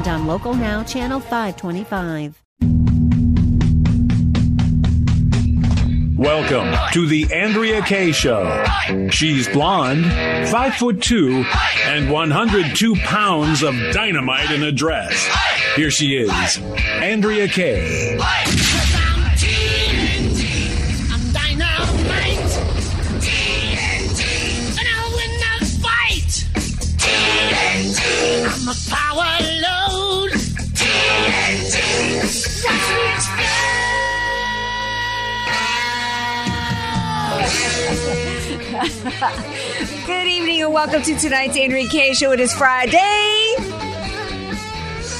and on Local Now, Channel 525. Welcome to the Andrea Kaye Show. She's blonde, five foot two, and 102 pounds of dynamite in a dress. Here she is, Andrea Kaye. I'm a power Good evening and welcome to tonight's Kaye Show. It is Friday.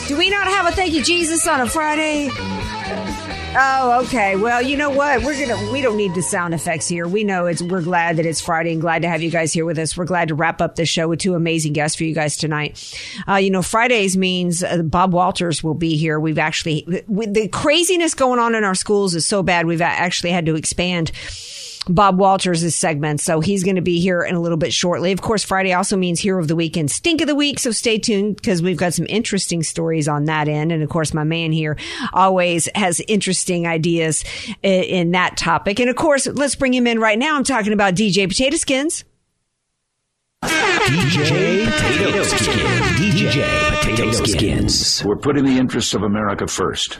Do we not have a thank you Jesus on a Friday? Oh, okay. Well, you know what? We're gonna. We don't need the sound effects here. We know it's. We're glad that it's Friday and glad to have you guys here with us. We're glad to wrap up the show with two amazing guests for you guys tonight. Uh, you know, Fridays means uh, Bob Walters will be here. We've actually with the craziness going on in our schools is so bad. We've actually had to expand. Bob Walters' segment. So he's going to be here in a little bit shortly. Of course, Friday also means Hero of the Week and Stink of the Week. So stay tuned because we've got some interesting stories on that end. And of course, my man here always has interesting ideas in, in that topic. And of course, let's bring him in right now. I'm talking about DJ Potato Skins. DJ Potato Skins. DJ Potato Skins. We're putting the interests of America first.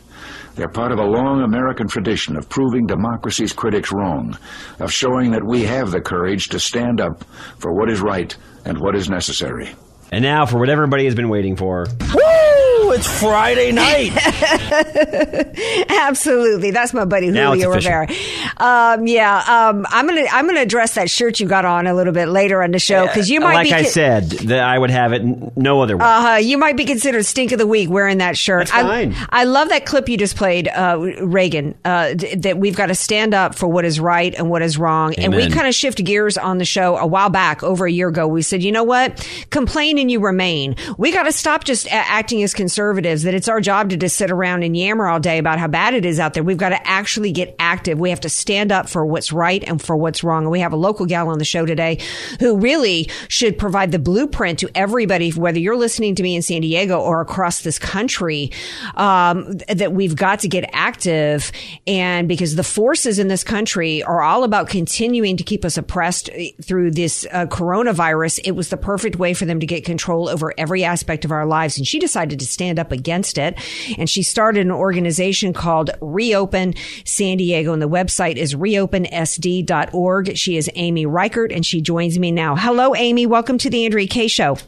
They're part of a long American tradition of proving democracy's critics wrong, of showing that we have the courage to stand up for what is right and what is necessary. And now for what everybody has been waiting for. Woo! It's Friday night. Absolutely, that's my buddy Now Julio. Rivera. Um, yeah, um, I'm gonna I'm gonna address that shirt you got on a little bit later on the show because you might like be I con- said, that I would have it no other way. Uh, you might be considered stink of the week wearing that shirt. That's fine. I, I love that clip you just played, uh, Reagan. Uh, d- that we've got to stand up for what is right and what is wrong, and we kind of shift gears on the show a while back, over a year ago. We said, you know what, complain and you remain. We got to stop just a- acting as conservatives. That it's our job to just sit around and yammer all day about how bad it is out there. We've got to actually get active. We have to stand up for what's right and for what's wrong. And we have a local gal on the show today who really should provide the blueprint to everybody, whether you're listening to me in San Diego or across this country, um, that we've got to get active. And because the forces in this country are all about continuing to keep us oppressed eh, through this uh, coronavirus, it was the perfect way for them to get control over every aspect of our lives. And she decided to stand up against it. And she started an organization called Reopen San Diego. And the website is reopensd.org. She is Amy Reichert and she joins me now. Hello, Amy. Welcome to the Andrea Kaye Show.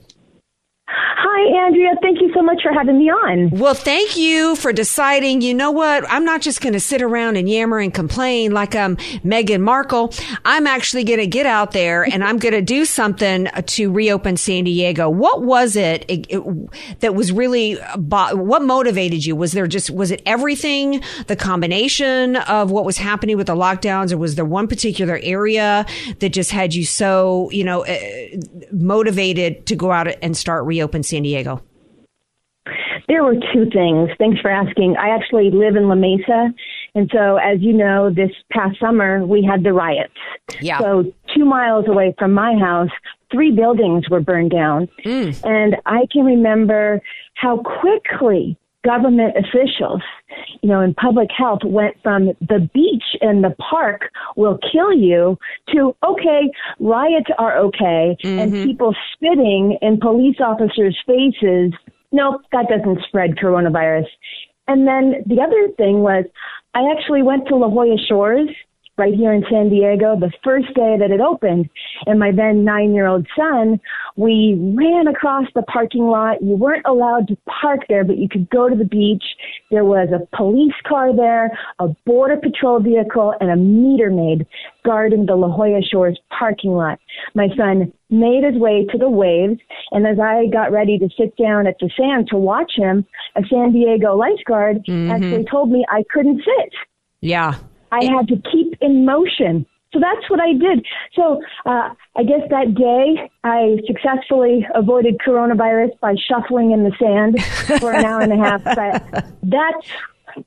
Hi, Andrea. Thank you so much for having me on. Well, thank you for deciding, you know what? I'm not just going to sit around and yammer and complain like I'm Meghan Markle. I'm actually going to get out there and I'm going to do something to reopen San Diego. What was it, it- it- that was really, what motivated you? Was there just, was it everything, the combination of what was happening with the lockdowns or was there one particular area that just had you so, you know, uh, motivated to go out and start reopen San Diego? There were two things. Thanks for asking. I actually live in La Mesa. And so, as you know, this past summer, we had the riots. Yeah. So, two miles away from my house, three buildings were burned down. Mm. And I can remember how quickly government officials, you know, in public health went from the beach and the park will kill you to, okay, riots are okay. And mm-hmm. people spitting in police officers' faces, nope, that doesn't spread coronavirus. And then the other thing was, I actually went to La Jolla Shores right here in San Diego the first day that it opened. And my then nine year old son, we ran across the parking lot. You weren't allowed to park there, but you could go to the beach. There was a police car there, a border patrol vehicle, and a meter maid guarding the La Jolla Shores parking lot. My son made his way to the waves, and as I got ready to sit down at the sand to watch him, a San Diego lifeguard Mhm. actually told me I couldn't sit. Yeah. I had to keep in motion. So that's what I did. So uh, I guess that day I successfully avoided coronavirus by shuffling in the sand for an hour and a half. But that's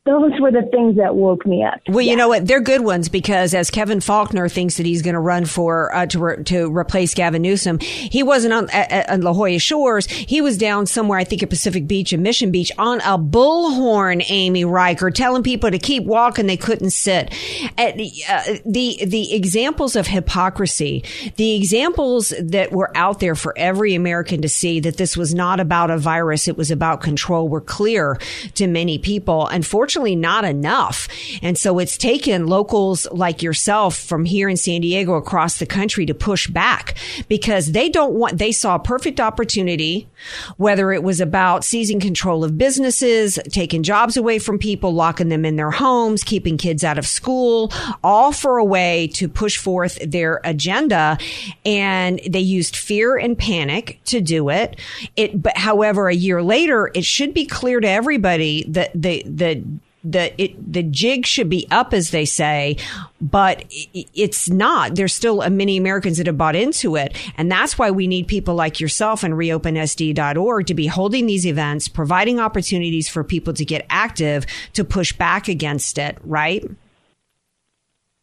those were the things that woke me up. Well, you know what? They're good ones because as Kevin Faulconer thinks that he's going to run for uh, to re- to replace Gavin Newsom, he wasn't on at, at La Jolla Shores. He was down somewhere, I think, at Pacific Beach and Mission Beach on a bullhorn. Amy Reichert telling people to keep walking; they couldn't sit. At, uh, the the examples of hypocrisy, the examples that were out there for every American to see that this was not about a virus; it was about control. Were clear to many people. Unfortunately, not enough. And so it's taken locals like yourself from here in San Diego across the country to push back because they don't want, they saw a perfect opportunity, whether it was about seizing control of businesses, taking jobs away from people, locking them in their homes, keeping kids out of school, all for a way to push forth their agenda. And they used fear and panic to do it. It, but however, a year later, it should be clear to everybody that the, the, the it, the jig should be up, as they say, but it's not. There's still uh, many Americans that have bought into it, and that's why we need people like yourself and reopensd.org to be holding these events, providing opportunities for people to get active to push back against it. Right?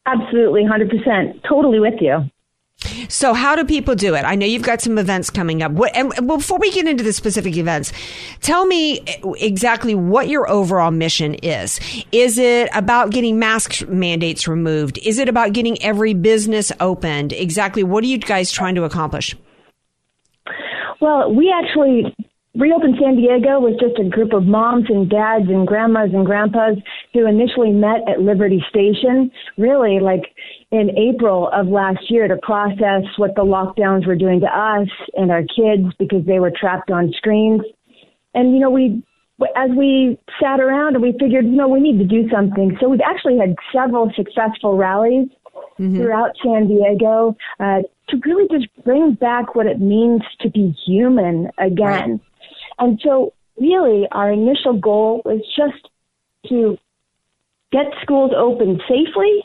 Absolutely, hundred percent, totally with you. So, how do people do it? I know you've got some events coming up. What, and before we get into the specific events, tell me exactly what your overall mission is. Is it about getting mask mandates removed? Is it about getting every business opened? Exactly what are you guys trying to accomplish? Well, we actually Reopen San Diego was just a group of moms and dads and grandmas and grandpas who initially met at Liberty Station, really like in April of last year to process what the lockdowns were doing to us and our kids because they were trapped on screens. And, you know, we, as we sat around and we figured, you know, we need to do something. So we've actually had several successful rallies throughout San Diego uh, to really just bring back what it means to be human again. And so, really, our initial goal was just to get schools open safely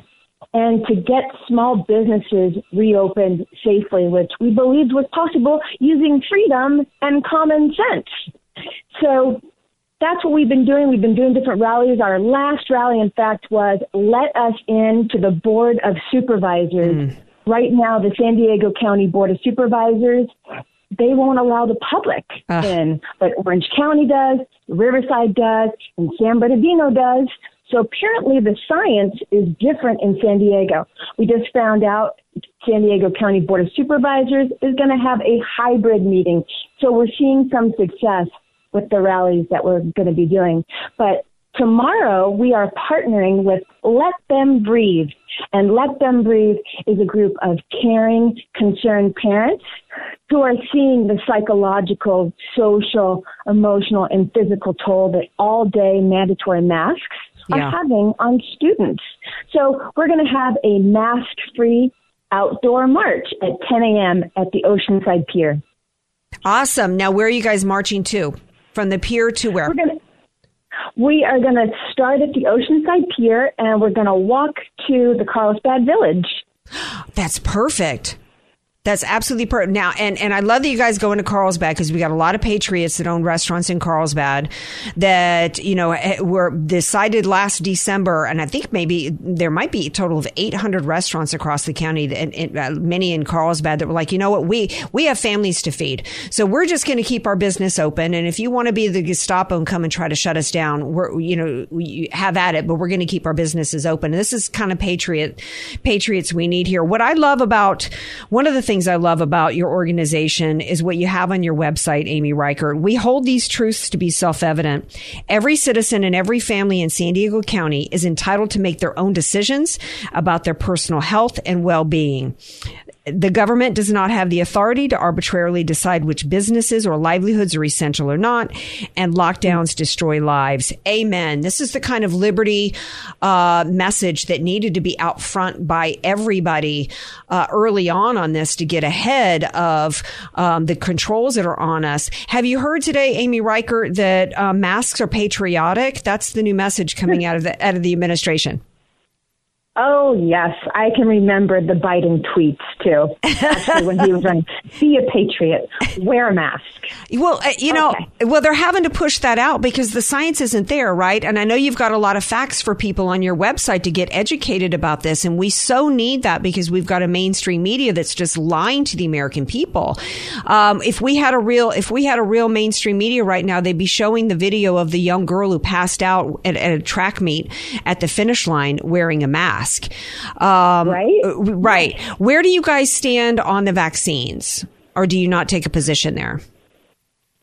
and to get small businesses reopened safely, which we believed was possible using freedom and common sense. So that's what we've been doing. We've been doing different rallies. Our last rally, in fact, was let us in to the Board of Supervisors. Mm. Right now, the San Diego County Board of Supervisors, they won't allow the public in, but Orange County does, Riverside does, and San Bernardino does. So apparently the science is different in San Diego. We just found out San Diego County Board of Supervisors is going to have a hybrid meeting. So we're seeing some success with the rallies that we're going to be doing. But tomorrow we are partnering with Let Them Breathe. And Let Them Breathe is a group of caring, concerned parents who are seeing the psychological, social, emotional, and physical toll that all day mandatory masks Yeah. are having on students. So we're going to have a mask free outdoor march at 10 a.m. at the Oceanside Pier. Awesome. Now, where are you guys marching to? From the pier to where? We're gonna, we are going to start at the Oceanside Pier and we're going to walk to the Carlsbad Village. That's perfect. That's absolutely perfect. Now, and, and I love that you guys go into Carlsbad because we got a lot of patriots that own restaurants in Carlsbad that, you know, eh, were decided last December. And I think maybe there might be a total of 800 restaurants across the county and, and uh, many in Carlsbad that were like, you know what? We, we have families to feed. So we're just going to keep our business open. And if you want to be the Gestapo and come and try to shut us down, we're, you know, we have at it, but we're going to keep our businesses open. And this is kind of patriot, patriots we need here. What I love about one of the things things I love about your organization is what you have on your website, Amy Reichert. We hold these truths to be self-evident. Every citizen and every family in San Diego County is entitled to make their own decisions about their personal health and well-being. The government does not have the authority to arbitrarily decide which businesses or livelihoods are essential or not, and lockdowns destroy lives. Amen. This is the kind of liberty uh, message that needed to be out front by everybody uh, early on on this to get ahead of um, the controls that are on us. Have you heard today, Amy Reichert, that uh, masks are patriotic? That's the new message coming out of the out of the administration. Oh yes, I can remember the Biden tweets too. Actually, when he was running, "Be a patriot, wear a mask." Well, uh, you know, okay. well, they're having to push that out because the science isn't there, right? And I know you've got a lot of facts for people on your website to get educated about this, and we so need that because we've got a mainstream media that's just lying to the American people. Um, if we had a real, if we had a real mainstream media right now, they'd be showing the video of the young girl who passed out at, at a track meet at the finish line wearing a mask mask. Um, right. Uh, right. Where do you guys stand on the vaccines? Or do you not take a position there?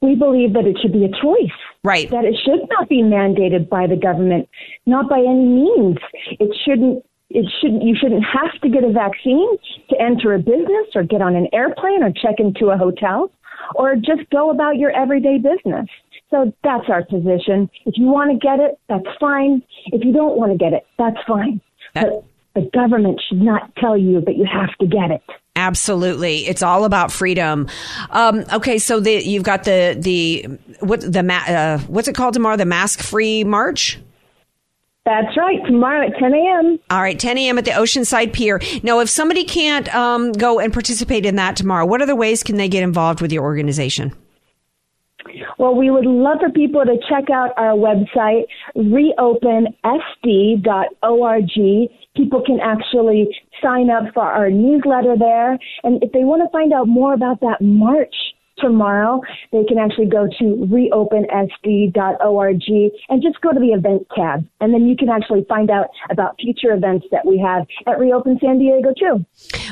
We believe that it should be a choice. Right. That it should not be mandated by the government, not by any means. It shouldn't it shouldn't you shouldn't have to get a vaccine to enter a business or get on an airplane or check into a hotel or just go about your everyday business. So that's our position. If you want to get it, that's fine. If you don't want to get it, that's fine. But the government should not tell you that you have to get it. Absolutely, it's all about freedom. Um, okay, so the, you've got the the what the uh, what's it called tomorrow? The mask free march. That's right. Tomorrow at 10 a.m. All right, 10 a.m. at the Oceanside Pier. Now, if somebody can't um, go and participate in that tomorrow, what other ways can they get involved with your organization? Well, we would love for people to check out our website, reopensd.org. People can actually sign up for our newsletter there. And if they want to find out more about that march, tomorrow, they can actually go to reopensd.org and just go to the event tab. And then you can actually find out about future events that we have at Reopen San Diego too.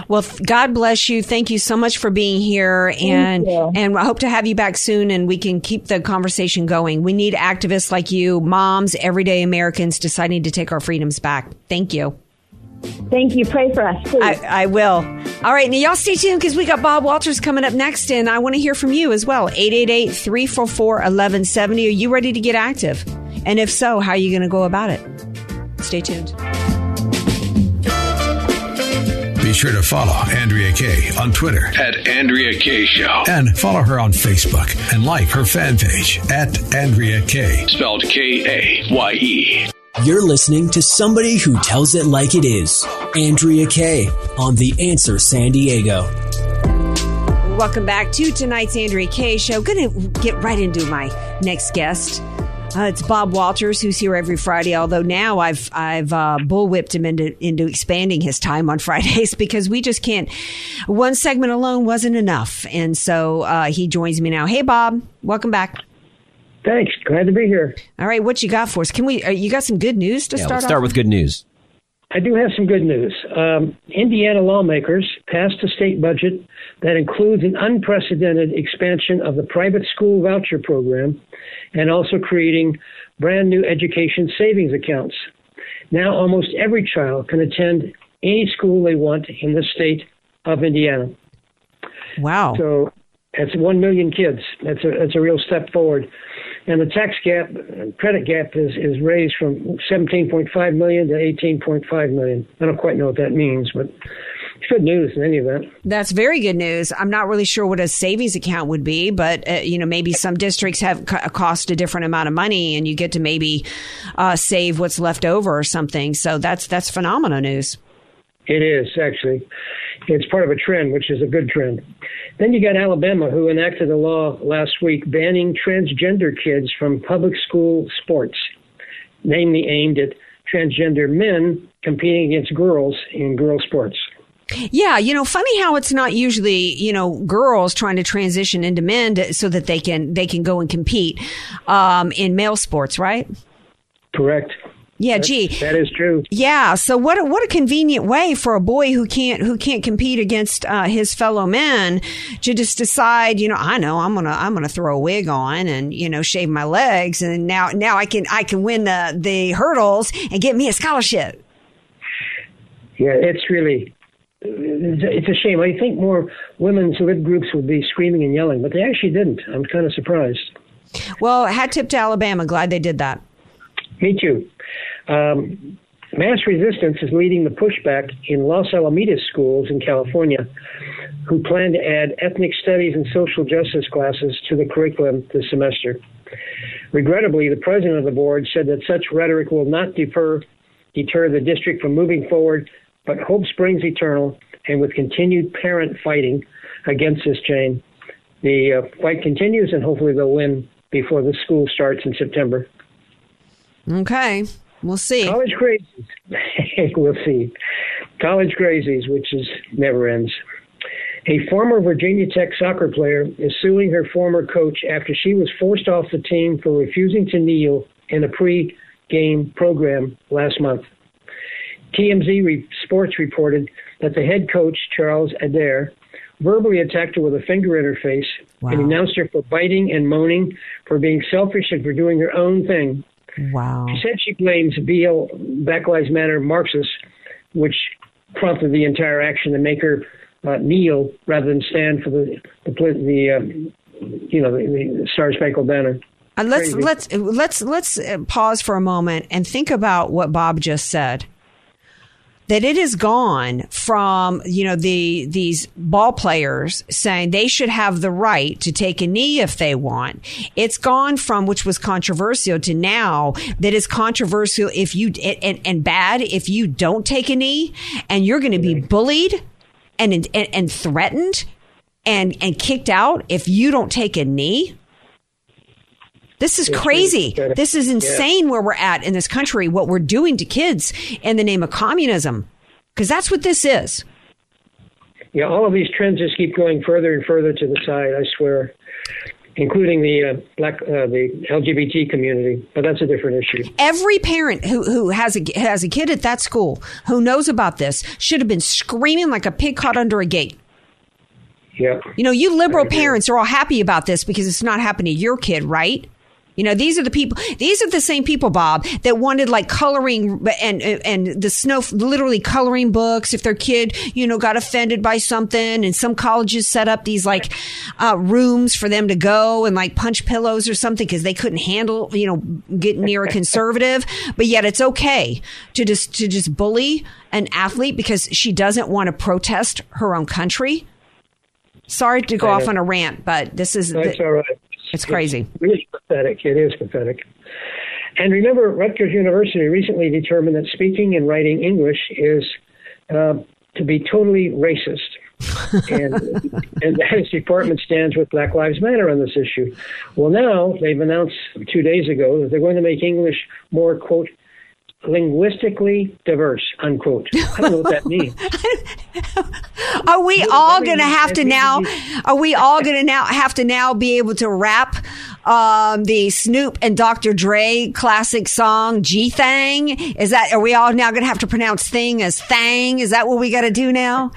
Well, God bless you. Thank you so much for being here. And, and I hope to have you back soon and we can keep the conversation going. We need activists like you, moms, everyday Americans deciding to take our freedoms back. Thank you. Thank you. Pray for us, please. I, I will. All right. Now, y'all stay tuned because we got Bob Walters coming up next, and I want to hear from you as well. 888 344 1170. Are you ready to get active? And if so, how are you going to go about it? Stay tuned. Be sure to follow Andrea Kaye on Twitter at Andrea Kaye Show. And follow her on Facebook and like her fan page at Andrea Kaye. Spelled K A Y E. You're listening to somebody who tells it like it is. Andrea Kaye on The Answer San Diego. Welcome back to tonight's Andrea Kaye show. Going to get right into my next guest. Uh, it's Bob Walters, who's here every Friday. Although now I've I've uh, bullwhipped him into into expanding his time on Fridays because we just can't. One segment alone wasn't enough, and so uh, he joins me now. Hey, Bob, welcome back. Thanks. Glad to be here. All right, what you got for us? Can we? Uh, you got some good news to yeah, start? Let's start off? with good news. I do have some good news. Um, Indiana lawmakers passed a state budget that includes an unprecedented expansion of the private school voucher program and also creating brand new education savings accounts. Now, almost every child can attend any school they want in the state of Indiana. Wow. So that's 1 million kids. That's a, that's a real step forward and the tax gap, credit gap, is is raised from 17.5 million to 18.5 million. I don't quite know what that means, but it's good news in any event. That's very good news. I'm not really sure what a savings account would be, but uh, you know, maybe some districts have co- cost a different amount of money, and you get to maybe uh, save what's left over or something. So that's that's phenomenal news. It is actually. It's part of a trend, which is a good trend. Then you got Alabama, who enacted a law last week banning transgender kids from public school sports, namely aimed at transgender men competing against girls in girl sports. Yeah, you know, funny how it's not usually you know girls trying to transition into men to, so that they can they can go and compete um, in male sports, right? Correct. Yeah, gee, that is true. Yeah. So what a, what a convenient way for a boy who can't who can't compete against uh, his fellow men to just decide, you know, I know I'm gonna I'm gonna throw a wig on and you know shave my legs and now now I can I can win the the hurdles and get me a scholarship. Yeah, it's really it's a shame. I think more women's lib groups would be screaming and yelling, but they actually didn't. I'm kind of surprised. Well, hat tip to Alabama. Glad they did that. Me too. Um, mass resistance is leading the pushback in Los Alamitos schools in California, who plan to add ethnic studies and social justice classes to the curriculum this semester. Regrettably, the president of the board said that such rhetoric will not defer, deter the district from moving forward, but hope springs eternal, and with continued parent fighting against this change, the uh, fight continues, and hopefully they'll win before the school starts in September. Okay. We'll see. College crazies. we'll see. College crazies, which is never ends. A former Virginia Tech soccer player is suing her former coach after she was forced off the team for refusing to kneel in a pre-game program last month. TMZ re- Sports reported that the head coach, Charles Adair, verbally attacked her with a finger in her face wow. and denounced her for biting and moaning, for being selfish and for doing her own thing. Wow. She said she blames BL Black Lives Matter Marxists, which prompted the entire action to make her uh, kneel rather than stand for the the, the uh, you know the, the Star Spangled Banner. Uh, let's Crazy. let's let's let's uh, pause for a moment and think about what Bob just said that it has gone from, you know, the, these ball players saying they should have the right to take a knee if they want. It's gone from, which was controversial to now that is controversial if you, and, and bad if you don't take a knee and you're going to be bullied and, and, and threatened and, and kicked out if you don't take a knee. This is crazy. This is insane where we're at in this country, what we're doing to kids in the name of communism. Because that's what this is. Yeah, all of these trends just keep going further and further to the side, I swear, including the uh, black, uh, the LGBT community. But that's a different issue. Every parent who, who has a has a kid at that school who knows about this should have been screaming like a pig caught under a gate. Yeah. You know, you liberal parents are all happy about this because it's not happening to your kid, right? You know, these are the people, these are the same people, Bob, that wanted like coloring and, and the snow, literally coloring books if their kid, you know, got offended by something. And some colleges set up these like, uh, rooms for them to go and like punch pillows or something because they couldn't handle, you know, getting near a conservative. but yet it's okay to just, to just bully an athlete because she doesn't want to protest her own country. Sorry to go off on a rant, but this is. That's the, all right. It's crazy. It's really pathetic. It is pathetic. And remember, Rutgers University recently determined that speaking and writing English is uh, to be totally racist. and and that department stands with Black Lives Matter on this issue. Well, now they've announced two days ago that they're going to make English more quote linguistically diverse, unquote. I don't know what that means. are we all going to have to now? Are we all going to now have to now be able to rap um, the Snoop and Dr. Dre classic song "G Thang"? Is that? Are we all now going to have to pronounce "thing" as "thang"? Is that what we got to do now?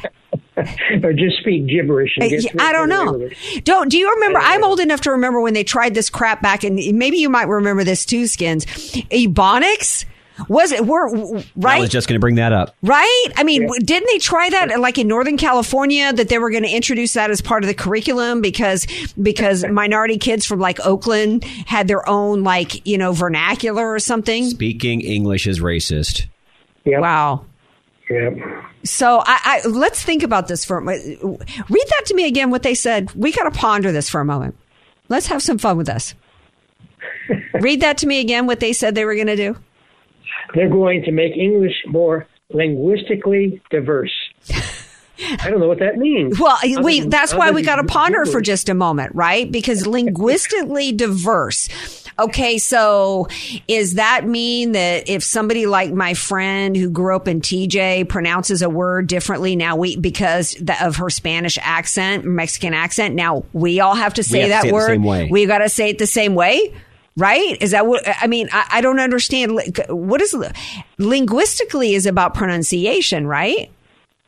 or just speak gibberish. I don't know. Don't do you remember? I'm old enough to remember when they tried this crap back, and maybe you might remember this too, Skins. Ebonics was it? We're right. I was just going to bring that up. Right? I mean, yeah. didn't they try that like in Northern California that they were going to introduce that as part of the curriculum because because minority kids from like Oakland had their own like you know vernacular or something. Speaking English is racist. Yep. Wow. Yep. So I, I let's think about this for a read that to me again. What they said. We got to ponder this for a moment. Let's have some fun with this. read that to me again. What they said they were going to do. They're going to make English more linguistically diverse. I don't know what that means. Well, we, that's why we got to ponder for just a moment, right? Because linguistically diverse. Okay, so is that mean that if somebody like my friend who grew up in TJ pronounces a word differently now we because of her Spanish accent, Mexican accent, now we all have to say have that to say word. We got to say it the same way. Right? Is that what I mean? I, I don't understand. What is linguistically is about pronunciation, right?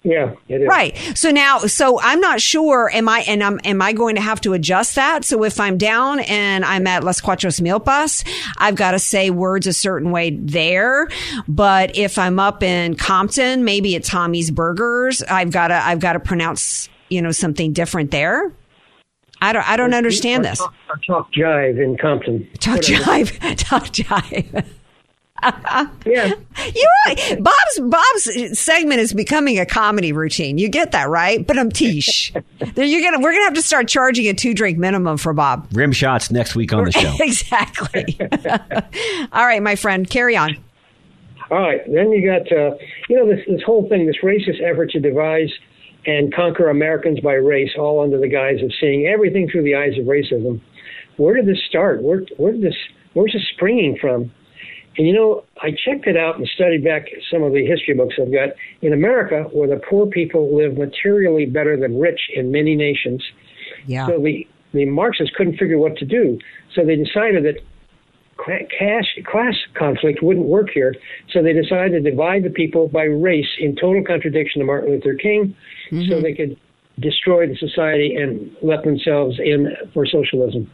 Yeah, it is. Right. So now, so I'm not sure. Am I and I'm am I going to have to adjust that? So if I'm down and I'm at Las Cuatro Milpas, I've got to say words a certain way there. But if I'm up in Compton, maybe at Tommy's Burgers, I've got to I've got to pronounce you know something different there. I don't I don't understand Or this. Talk, or talk jive in Compton. Talk Whatever. jive, talk jive. Yeah. You right. Bob's Bob's segment is becoming a comedy routine. You get that, right? But I'm tish. You're gonna we're gonna have to start charging a two drink minimum for Bob. Rim shots next week on the show. exactly. All right, my friend, carry on. All right. Then you got, uh, you know, this this whole thing, this racist effort to devise and conquer Americans by race, all under the guise of seeing everything through the eyes of racism. Where did this start? Where where did this where's this springing from? And you know, I checked it out and studied back some of the history books I've got. In America, where the poor people live materially better than rich in many nations, Yeah. so the the Marxists couldn't figure what to do. So they decided that cla- cash, class conflict wouldn't work here. So they decided to divide the people by race in total contradiction to Martin Luther King, so mm-hmm. they could destroy the society and let themselves in for socialism.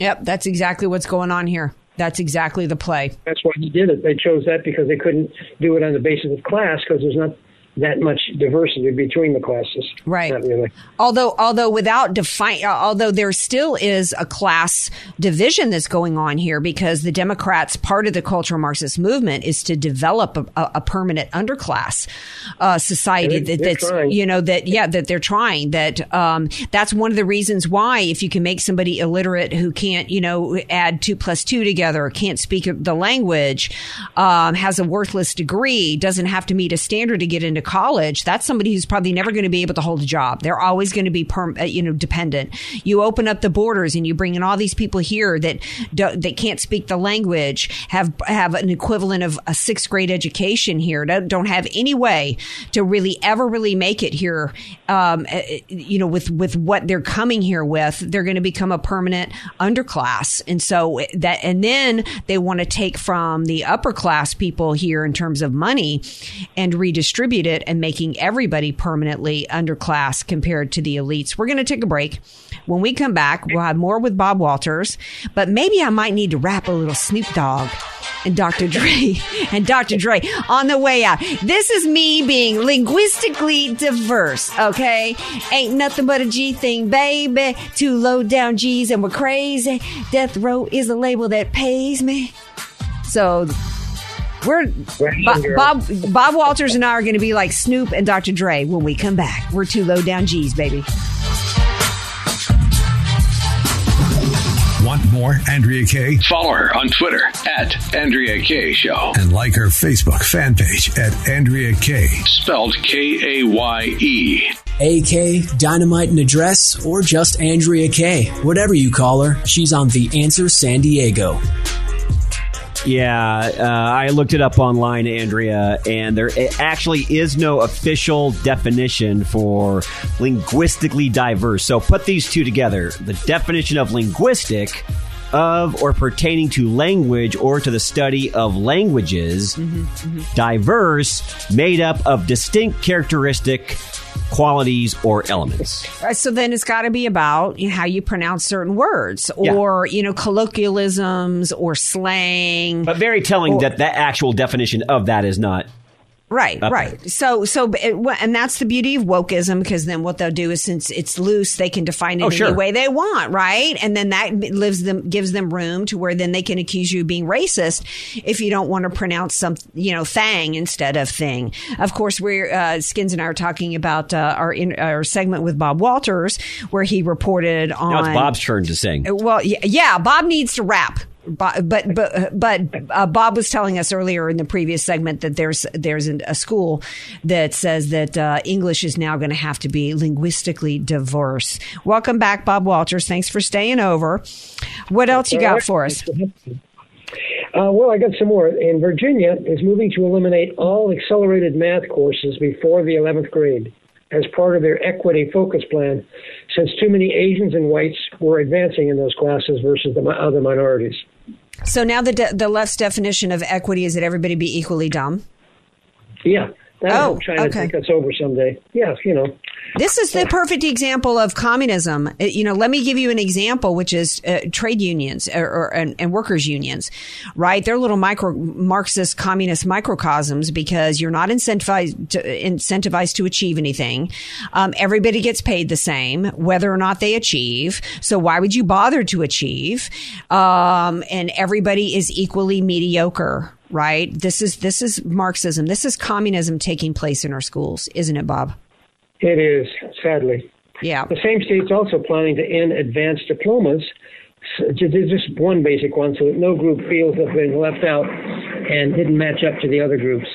Yep, that's exactly what's going on here. That's exactly the play. That's why he did it. They chose that because they couldn't do it on the basis of class because there's not that much diversity between the classes. Right. Not really. Although, although without define, uh, although there still is a class division that's going on here because the Democrats, part of the cultural Marxist movement, is to develop a, a, permanent underclass uh, society They're- that, they're that's trying. you know that yeah that they're trying that um, that's one of the reasons why if you can make somebody illiterate who can't you know add two plus two together can't speak the language um, has a worthless degree doesn't have to meet a standard to get into college that's somebody who's probably never going to be able to hold a job. They're always going to be perm, uh, you know dependent. You open up the borders and you bring in all these people here that do, that can't speak the language have have an equivalent of a sixth grade education here don't, don't have any way to really ever really make it here um, uh, you know with with what they're coming here with they're going to become a permanent underclass. And so that and then they want to take from the upper class people here in terms of money and redistribute it and making everybody permanently underclass compared to the elites we're going to take a break when we come back we'll have more with bob walters but maybe i might need to rap a little snoop dogg and Dr. Dre and Dr. Dre on the way out. This is me being linguistically diverse, okay? Ain't nothing but a G thing, baby. Two low down G's and we're crazy. Death Row is a label that pays me. So we're Bob, Bob Bob Walters and I are going to be like Snoop and Dr. Dre when we come back. We're two low down G's, baby. Want more Andrea Kaye? Follow her on Twitter at Andrea Kaye Show. And like her Facebook fan page at Andrea Kaye. Spelled K A Y E. AK, Dynamite and Address, or just Andrea Kaye. Whatever you call her, she's on The Answer San Diego. Yeah, uh, I looked it up online, Andrea, and there actually is no official definition for linguistically diverse. So put these two together. The definition of linguistic of or pertaining to language or to the study of languages, mm-hmm, mm-hmm. diverse, made up of distinct characteristic qualities or elements. So then it's got to be about you know, how you pronounce certain words or, you know, colloquialisms or slang. But very telling that that actual definition of that is not Right, right. So, so, it, and that's the beauty of wokeism because then what they'll do is since it's loose, they can define it Oh, any sure. way they want, right? And then that lives them, gives them room to where then they can accuse you of being racist if you don't want to pronounce some, you know, thang instead of thing. Of course, we're, uh, Skins and I are talking about, uh, our, in, our segment with Bob Walters where he reported on. Now it's Bob's turn to sing. Well, y- yeah, Bob needs to rap. But but but uh, Bob was telling us earlier in the previous segment that there's there's a school that says that uh, English is now going to have to be linguistically diverse. Welcome back, Bob Walters. Thanks for staying over. What else you got for us? Uh, well, I got some more. And Virginia is moving to eliminate all accelerated math courses before the 11th grade. as part of their equity focus plan, since too many Asians and whites were advancing in those classes versus the other minorities. So now the de- the left's definition of equity is that everybody be equally dumb. Yeah, Oh, China okay. take us over someday. Yes, you know. This is the perfect example of communism. Uh, You know, let me give you an example, which is uh, trade unions or, or and, and workers unions, right? They're little micro Marxist communist microcosms because you're not incentivized to, incentivized to achieve anything. Um, everybody gets paid the same, whether or not they achieve. So why would you bother to achieve? Um, and everybody is equally mediocre. Right. This is, this is Marxism. This is communism taking place in our schools, isn't it, Bob? It is, sadly. Yeah. The same state's also planning to end advanced diplomas. So just one basic one so that no group feels they've been left out and didn't match up to the other groups.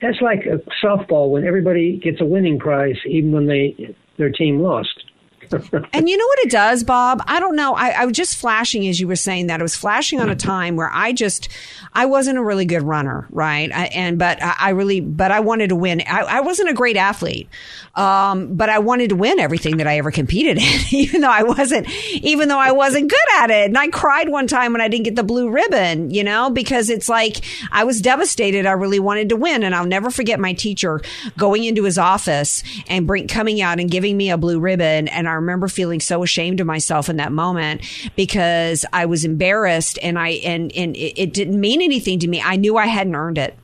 That's like a softball when everybody gets a winning prize even when they their team lost. And you know what it does, Bob? I don't know. I, I was just flashing as you were saying that. I was flashing on a time where I just, I wasn't a really good runner, right? I, and but I, I really, but I wanted to win. I, I wasn't a great athlete, um, but I wanted to win everything that I ever competed in, even though I wasn't, even though I wasn't good at it. And I cried one time when I didn't get the blue ribbon, you know, because it's like I was devastated. I really wanted to win, and I'll never forget my teacher going into his office and bring coming out and giving me a blue ribbon. And I remember feeling so ashamed of myself in that moment because I was embarrassed, and I and and it, it didn't mean anything to me. I knew I hadn't earned it.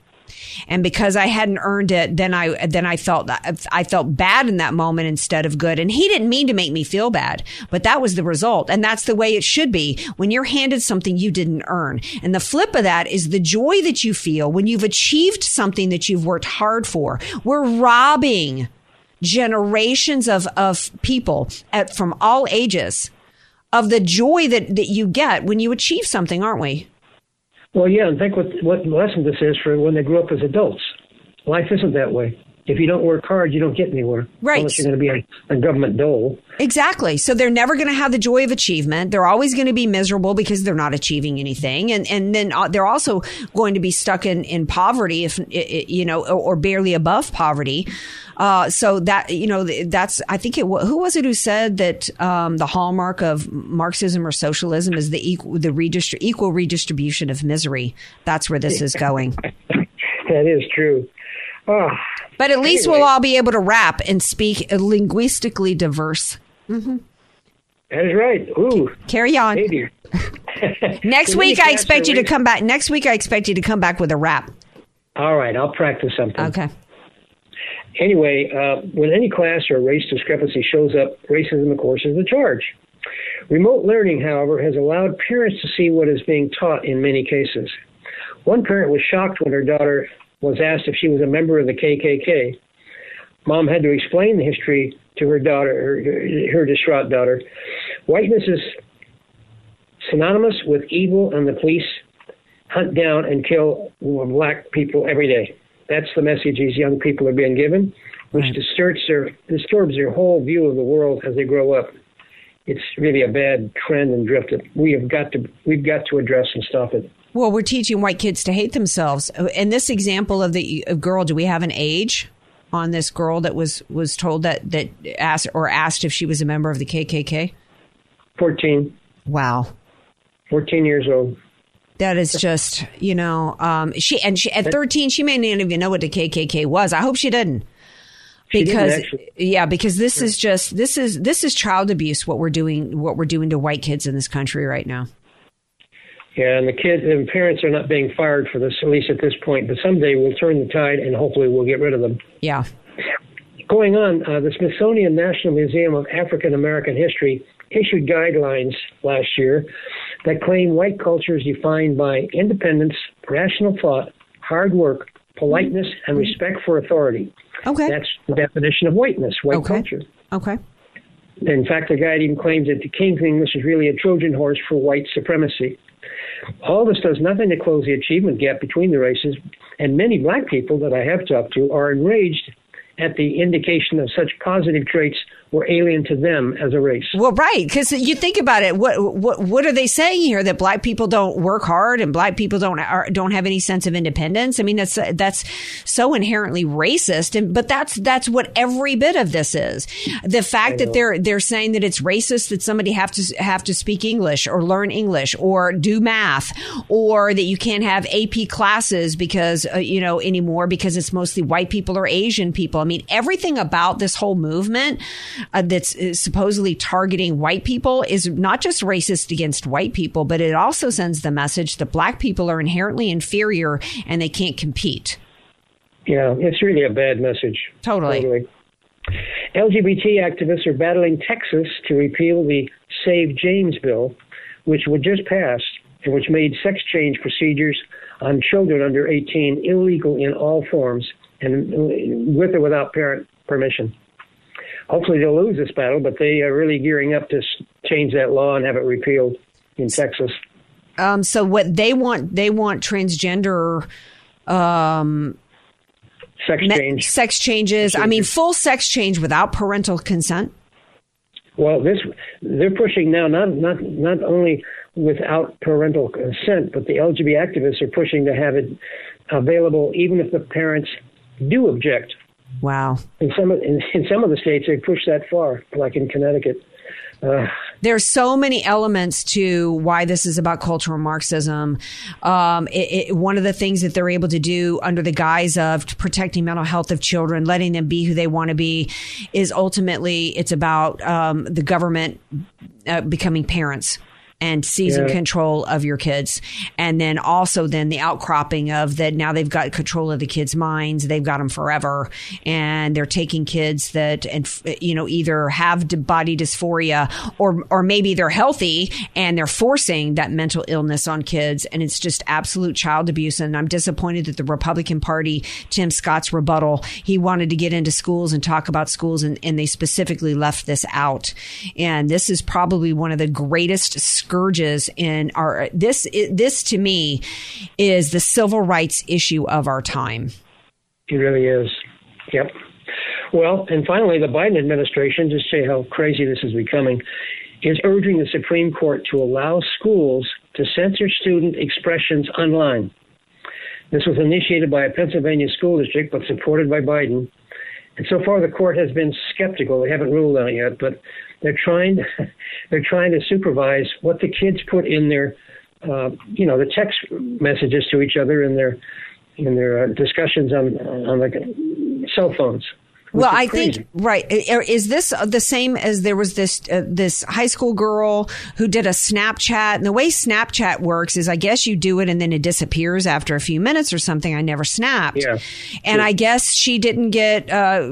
And because I hadn't earned it, then I then I felt I felt bad in that moment instead of good. And he didn't mean to make me feel bad, but that was the result. And that's the way it should be when you're handed something you didn't earn. And the flip of that is the joy that you feel when you've achieved something that you've worked hard for. We're robbing generations of of people at, from all ages of the joy that that you get when you achieve something, aren't we? Well, yeah, and think what what lesson this is for when they grow up as adults. Life isn't that way. If you don't work hard, you don't get anywhere. Right. Unless you're going to be a, a government dole. Exactly. So they're never going to have the joy of achievement. They're always going to be miserable because they're not achieving anything, and and then uh, they're also going to be stuck in in poverty, if you know, or, or barely above poverty. Uh, so that you know, that's I think it. Who was it who said that um, the hallmark of Marxism or socialism is the equal the redistri- equal redistribution of misery? That's where this is going. That is true. Ah, But at least Anyway. we'll all be able to rap and speak linguistically diverse. That is right. Ooh, Carry on. maybe. Next week, I expect you to come back. Next week, I expect you to come back with a rap. All right, I'll practice something. Okay. Anyway, uh, when any class or race discrepancy shows up, racism, of course, is the charge. Remote learning, however, has allowed parents to see what is being taught in many cases. One parent was shocked when her daughter was asked if she was a member of the KKK. Mom had to explain the history to her daughter, her, her distraught daughter. Whiteness is synonymous with evil, and the police hunt down and kill black people every day. That's the message these young people are being given, which distorts their disturbs their whole view of the world as they grow up. It's really a bad trend and drift that we have got to we've got to address and stop it. Well, we're teaching white kids to hate themselves. Uh, in this example of the girl, do we have an age on this girl that was was told that that asked or asked if she was a member of the KKK? Fourteen. Wow. 14 years old. That is just, you know, um, she and she at 13, she may not even know what the KKK was. I hope she didn't. Because yeah, because this is just this is this is child abuse what we're doing what we're doing to white kids in this country right now. Yeah, and the kids and parents are not being fired for this, at least at this point. But someday we'll turn the tide, and hopefully we'll get rid of them. Yeah. Going on, uh, the Smithsonian National Museum of African American History issued guidelines last year that claim white culture is defined by independence, rational thought, hard work, politeness, and respect for authority. Okay. That's the definition of whiteness, white Okay. culture. Okay. In fact, the guide even claims that the King's English is really a Trojan horse for white supremacy. All this does nothing to close the achievement gap between the races, and many black people that I have talked to are enraged at the indication of such positive traits were alien to them as a race. Well, right, because you think about it. What what what are they saying here? That black people don't work hard and black people don't are, don't have any sense of independence. I mean, that's that's so inherently racist. And but that's that's what every bit of this is. The fact that they're they're saying that it's racist that somebody have to have to speak English or learn English or do math or that you can't have AP classes because uh, you know anymore because it's mostly white people or Asian people. I mean, everything about this whole movement uh, that's uh, supposedly targeting white people is not just racist against white people, but it also sends the message that black people are inherently inferior and they can't compete. Yeah, it's really a bad message. Totally. totally. LGBT activists are battling Texas to repeal the Save James bill, which would just pass and which made sex change procedures on children under 18 illegal in all forms and with or without parent permission hopefully they'll lose this battle, but they are really gearing up to change that law and have it repealed in Texas. Um, so what they want, they want transgender, um, sex change, sex changes. I mean, full sex change without parental consent. Well, this they're pushing now, not not not only without parental consent, but the LGBT activists are pushing to have it available even if the parents do object Wow. In some of, in, in some of the states, they push that far, like in Connecticut. Uh, There's so many elements to why this is about cultural Marxism. Um, it, it, one of the things that they're able to do under the guise of protecting mental health of children, letting them be who they want to be, is ultimately it's about um, the government uh, becoming parents and seizing yeah. control of your kids. And then also then the outcropping of that now they've got control of the kids' minds. They've got them forever and they're taking kids that, and you know, either have body dysphoria or, or maybe they're healthy and they're forcing that mental illness on kids. And it's just absolute child abuse. And I'm disappointed that the Republican Party, Tim Scott's rebuttal, he wanted to get into schools and talk about schools and, and they specifically left this out. And this is probably one of the greatest scourges in our this this to me is the civil rights issue of our time. It really is. Yep. Well, and finally, the Biden administration, to say how crazy this is becoming, is urging the Supreme Court to allow schools to censor student expressions online. This was initiated by a Pennsylvania school district, but supported by Biden. And so far, the court has been skeptical. They haven't ruled on it yet, but they're trying they're trying to supervise what the kids put in their uh, you know the text messages to each other in their in their uh, discussions on on the cell phones. Well, I think right. Is this the same as there was this uh, this high school girl who did a Snapchat? And the way Snapchat works is, I guess you do it and then it disappears after a few minutes or something. I never snapped, yeah. and I guess she didn't get. Uh,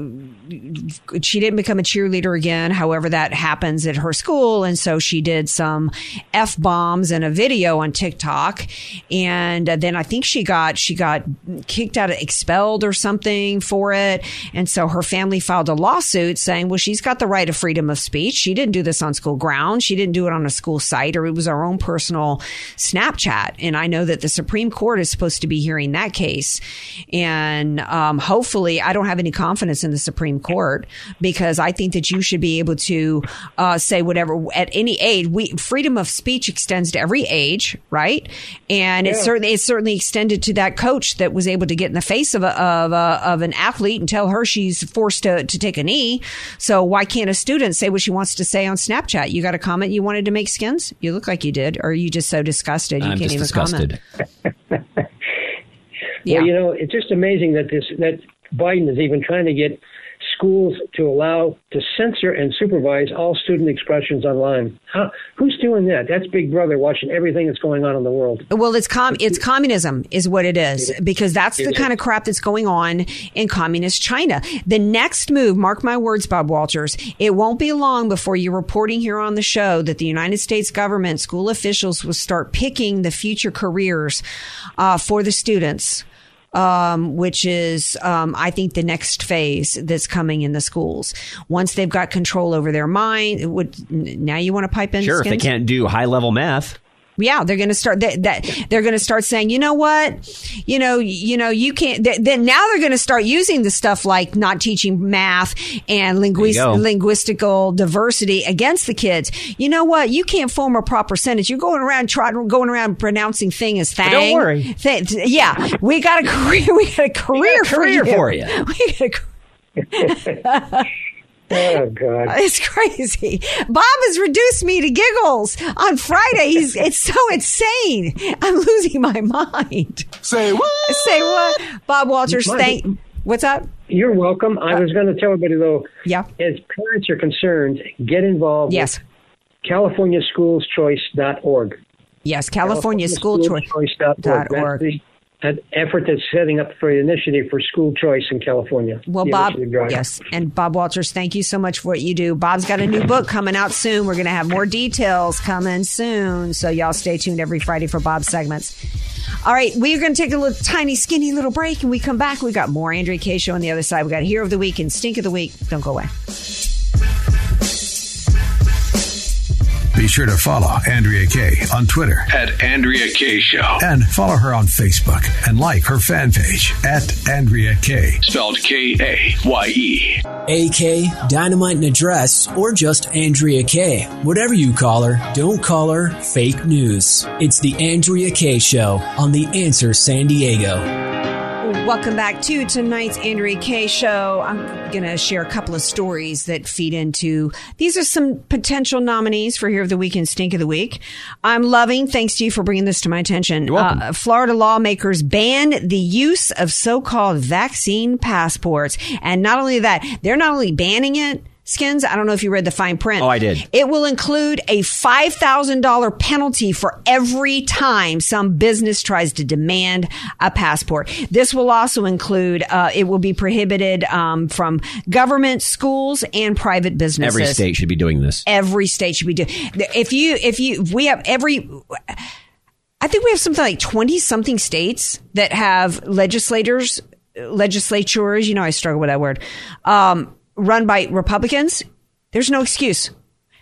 she didn't become a cheerleader again. However, that happens at her school, and so she did some f bombs in a video on TikTok, and then I think she got she got kicked out, of, expelled or something for it, and so her family filed a lawsuit saying, well, she's got the right of freedom of speech. She didn't do this on school grounds. She didn't do it on a school site or it was her own personal Snapchat. And I know that the Supreme Court is supposed to be hearing that case. And um, hopefully, I don't have any confidence in the Supreme Court because I think that you should be able to uh, say whatever at any age. We freedom of speech extends to every age, right? And yeah. it's certainly it's certainly extended to that coach that was able to get in the face of a, of, a, of an athlete and tell her she's forced to, to take a knee. So why can't a student say what she wants to say on Snapchat? You got a comment you wanted to make skins? You look like you did. Or are you just so disgusted you I'm can't even disgusted. comment? yeah. Well, you know, it's just amazing that this that Biden is even trying to get schools to allow to censor and supervise all student expressions online. How, who's doing that? That's Big Brother watching everything that's going on in the world. Well, it's com- it's communism is what it is because that's the kind of crap that's going on in communist China. The next move, mark my words, Bob Walters, it won't be long before you're reporting here on the show that the United States government school officials will start picking the future careers uh, for the students um, which is, um, I think, the next phase that's coming in the schools. Once they've got control over their mind, would now you want to pipe in? Sure, skins? if they can't do high level math. Yeah, they're going to start that, that they're going to start saying, you know what, you know, you know, you can't. Then now they're going to start using the stuff like not teaching math and linguist, linguistical diversity against the kids. You know what? You can't form a proper sentence. You're going around trying, going around pronouncing thing as thing. don't worry. Th- yeah, we got a career. We got a career, career for you. We got a career. Oh God! It's crazy. Bob has reduced me to giggles on Friday. He's it's so insane. I'm losing my mind. Say what? Say what? Bob Walters, My- thank. What's up? You're welcome. I uh, was going to tell everybody though. Yeah. As parents are concerned, get involved. Yes. With CaliforniaSchoolsChoice.org. Yes, California School Choice. dot dot org. org. That's the an effort that's setting up for the initiative for school choice in California. Well, Bob, yes, and Bob Walters, thank you so much for what you do. Bob's got a new book coming out soon. We're going to have more details coming soon, so y'all stay tuned every Friday for Bob's segments. All right, we're going to take a little tiny, skinny little break, and we come back. We got more Andrea Kaye show on the other side. We got Hero of the Week and Stink of the Week. Don't go away. Be sure to follow Andrea Kaye on Twitter At Andrea Kaye Show. and follow her on Facebook and like her fan page at Andrea Kaye. Spelled K A Y E. AK, Dynamite and Address, or just Andrea Kaye. Whatever you call her, don't call her fake news. It's the Andrea Kaye Show on The Answer San Diego. Welcome back to tonight's Andrea Kaye show. I'm going to share a couple of stories that feed into these are some potential nominees for Hero of the Week and Stink of the Week. I'm loving, thanks to you for bringing this to my attention. welcome. Uh, Florida lawmakers ban the use of so-called vaccine passports. And not only that, they're not only banning it, Skins, I don't know if you read the fine print. Oh, I did. It will include a $5,000 penalty for every time some business tries to demand a passport. This will also include, uh, it will be prohibited um, from government, schools, and private businesses. Every state should be doing this. Every state should be doing. If you, if you, if we have every. I think we have something like 20 something states that have legislators, legislatures, you know, I struggle with that word, um, run by Republicans. There's no excuse.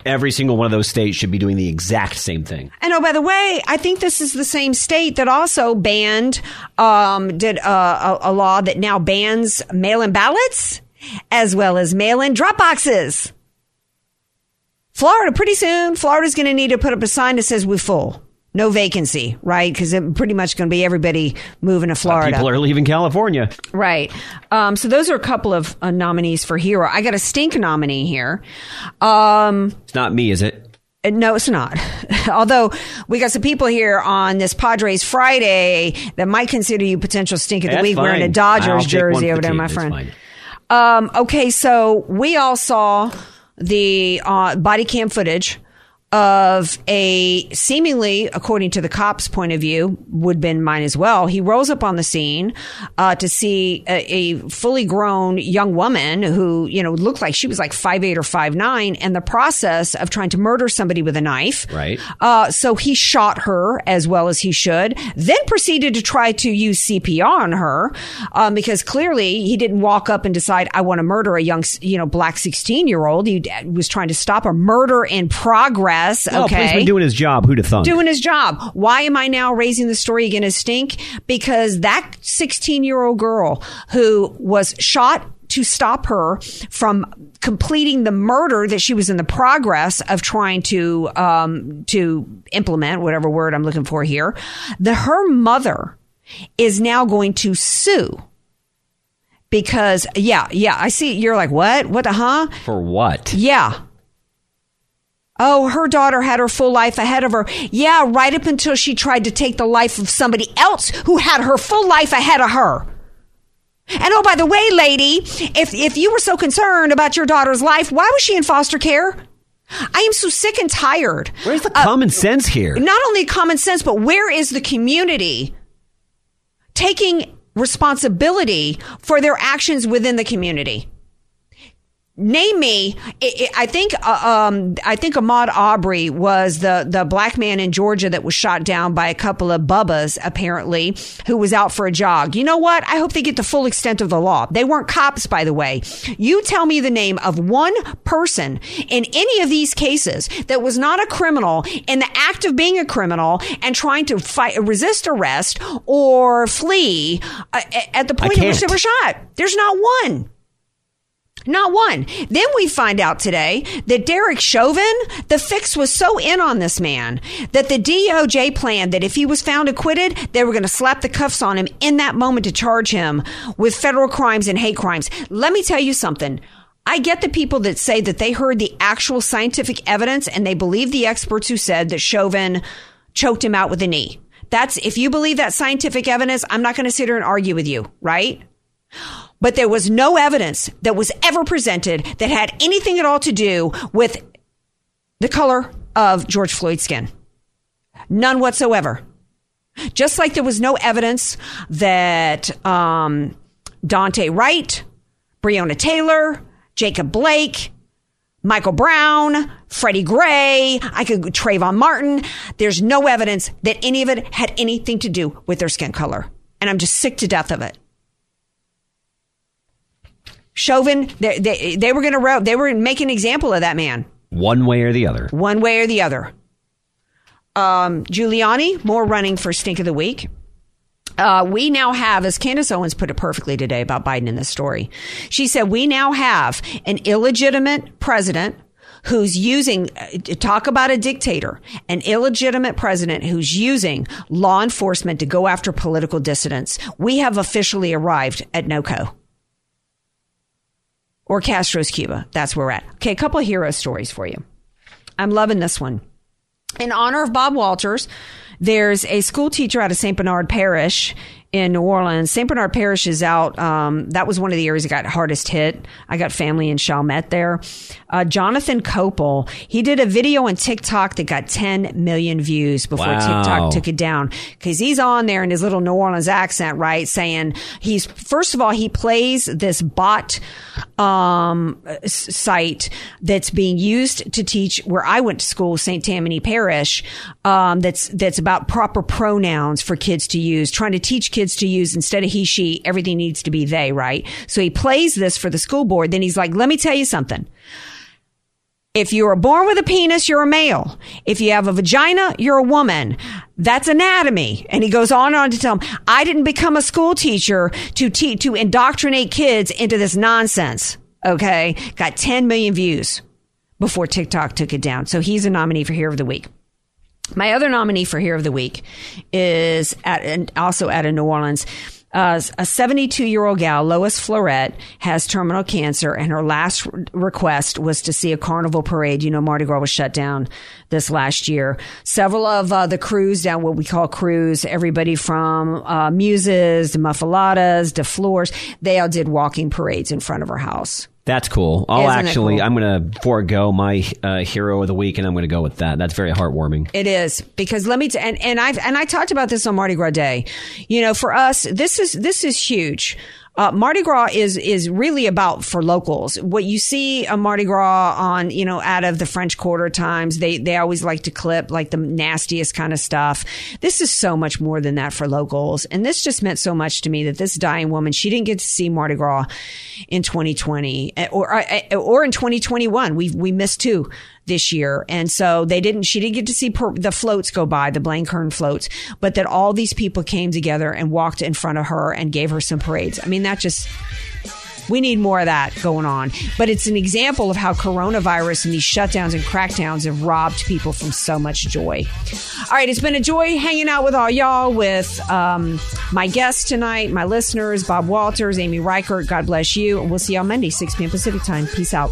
Every single one of those states should be doing the exact same thing. And oh, by the way, I think this is the same state that also banned, um, did uh, a, a law that now bans mail-in ballots as well as mail-in drop boxes. Florida, pretty soon, Florida's going to need to put up a sign that says we're full. No vacancy, right? Because it's pretty much going to be everybody moving to Florida. People are leaving California. Right. Um, so those are a couple of uh, nominees for hero. I got a stink nominee here. Um, It's not me, is it? uh, no, it's not. Although we got some people here on this Padres Friday that might consider you potential stink of the That's week wearing a. Dodgers jersey over there, my friend. Um, okay, so we all saw the uh, body cam footage of a seemingly, according to the cops' point of view, would been mine as well. He rolls up on the scene uh, to see a, a fully grown young woman who, you know, looked like she was like five eight or five nine, and the process of trying to murder somebody with a knife. Right. Uh, so he shot her as well as he should, then proceeded to try to use CPR on her um, because clearly he didn't walk up and decide I want to murder a young, you know, black sixteen year old. He was trying to stop a murder in progress. Oh, okay, policeman doing his job. Who'd have thunk? doing his job. Why am I now raising the story again as stink? Because that 16 year old girl who was shot to stop her from completing the murder that she was in the progress of trying to um, to implement whatever word I'm looking for here. The her mother is now going to sue because yeah yeah I see you're like what what the huh For what? yeah. Oh, her daughter had her full life ahead of her. Yeah, right up until she tried to take the life of somebody else who had her full life ahead of her. And oh, by the way, lady, if, if you were so concerned about your daughter's life, why was she in foster care? I am so sick and tired. Where's the uh, common sense here? Not only common sense, but where is the community taking responsibility for their actions within the community? Name me. I I think. uh, Um, I think Ahmaud Arbery was the the black man in Georgia that was shot down by a couple of bubbas, apparently, who was out for a jog. You know what? I hope they get the full extent of the law. They weren't cops, by the way. You tell me the name of one person in any of these cases that was not a criminal in the act of being a criminal and trying to fight, resist arrest or flee uh, at the point at which they were shot. There's not one. Not one. Then we find out today that Derek Chauvin, the fix was so in on this man that the DOJ planned that if he was found acquitted, they were going to slap the cuffs on him in that moment to charge him with federal crimes and hate crimes. Let me tell you something. I get the people that say that they heard the actual scientific evidence and they believe the experts who said that Chauvin choked him out with a knee. That's, if you believe that scientific evidence, I'm not going to sit here and argue with you, right? But there was no evidence that was ever presented that had anything at all to do with the color of George Floyd's skin. None whatsoever. Just like there was no evidence that um, Daunte Wright, Breonna Taylor, Jacob Blake, Michael Brown, Freddie Gray, I could Trayvon Martin. There's no evidence that any of it had anything to do with their skin color. And I'm just sick to death of it. Chauvin, they, they, they were going to, they were making an example of that man One way or the other. one way or the other. Um, Giuliani, more running for stink of the week. Uh, we now have, as Candace Owens put it perfectly today about Biden in this story, she said, we now have an illegitimate president who's using, uh, talk about a dictator, an illegitimate president who's using law enforcement to go after political dissidents. We have officially arrived at NOCO or Castro's Cuba. That's where we're at. Okay, a couple of hero stories for you. I'm loving this one. In honor of Bob Walters, there's a school teacher out of St. Bernard Parish in New Orleans. St. Bernard Parish is out. Um, that was one of the areas that got hardest hit. I got family in Chalmette there. Uh, Jonathan Copel, he did a video on TikTok that got 10 million views before Wow. TikTok took it down because he's on there in his little New Orleans accent, right? Saying he's, first of all, he plays this bot, um, site that's being used to teach where I went to school, St. Tammany Parish, um, that's, that's about proper pronouns for kids to use, trying to teach kids to use instead of he, she, everything needs to be they, right? So he plays this for the school board. Then he's like, let me tell you something. If you are born with a penis, you're a male. If you have a vagina, you're a woman. That's anatomy. And he goes on and on to tell him, I didn't become a school teacher to te- to indoctrinate kids into this nonsense. Okay. Got 10 million views before TikTok took it down. So he's a nominee for Hero of the Week. My other nominee for Hero of the Week is at, and also out of New Orleans. Uh, a 72 year old gal, Lois Florette, has terminal cancer, and her last re- request was to see a carnival parade. You know, Mardi Gras was shut down this last year. Several of uh, the crews down what we call crews, everybody from uh, Muses to Muff-A-Lottas to Floors, they all did walking parades in front of her house. That's cool. I'll Isn't actually, cool? I'm going to forego my uh, hero of the week, and I'm going to go with that. That's very heartwarming. It is because let me t- and and I've and I talked about this on Mardi Gras Day. You know, for us, this is this is huge. Uh, Mardi Gras is is really about for locals. What you see a Mardi Gras on, you know, out of the French Quarter times, they they always like to clip like the nastiest kind of stuff. This is so much more than that for locals, and this just meant so much to me that this dying woman she didn't get to see Mardi Gras in 2020 eh, or or, or in 2021. We we missed two this year. And so they didn't, she didn't get to see per, the floats go by, the Blaine Kern floats, but that all these people came together and walked in front of her and gave her some parades. I mean, that just, we need more of that going on. But it's an example of how coronavirus and these shutdowns and crackdowns have robbed people from so much joy. All right, it's been a joy hanging out with all y'all, with um, my guests tonight, my listeners, Bob Walters, Amy Reichert. God bless you. And we'll see y'all Monday, 6 p.m. Pacific time. Peace out.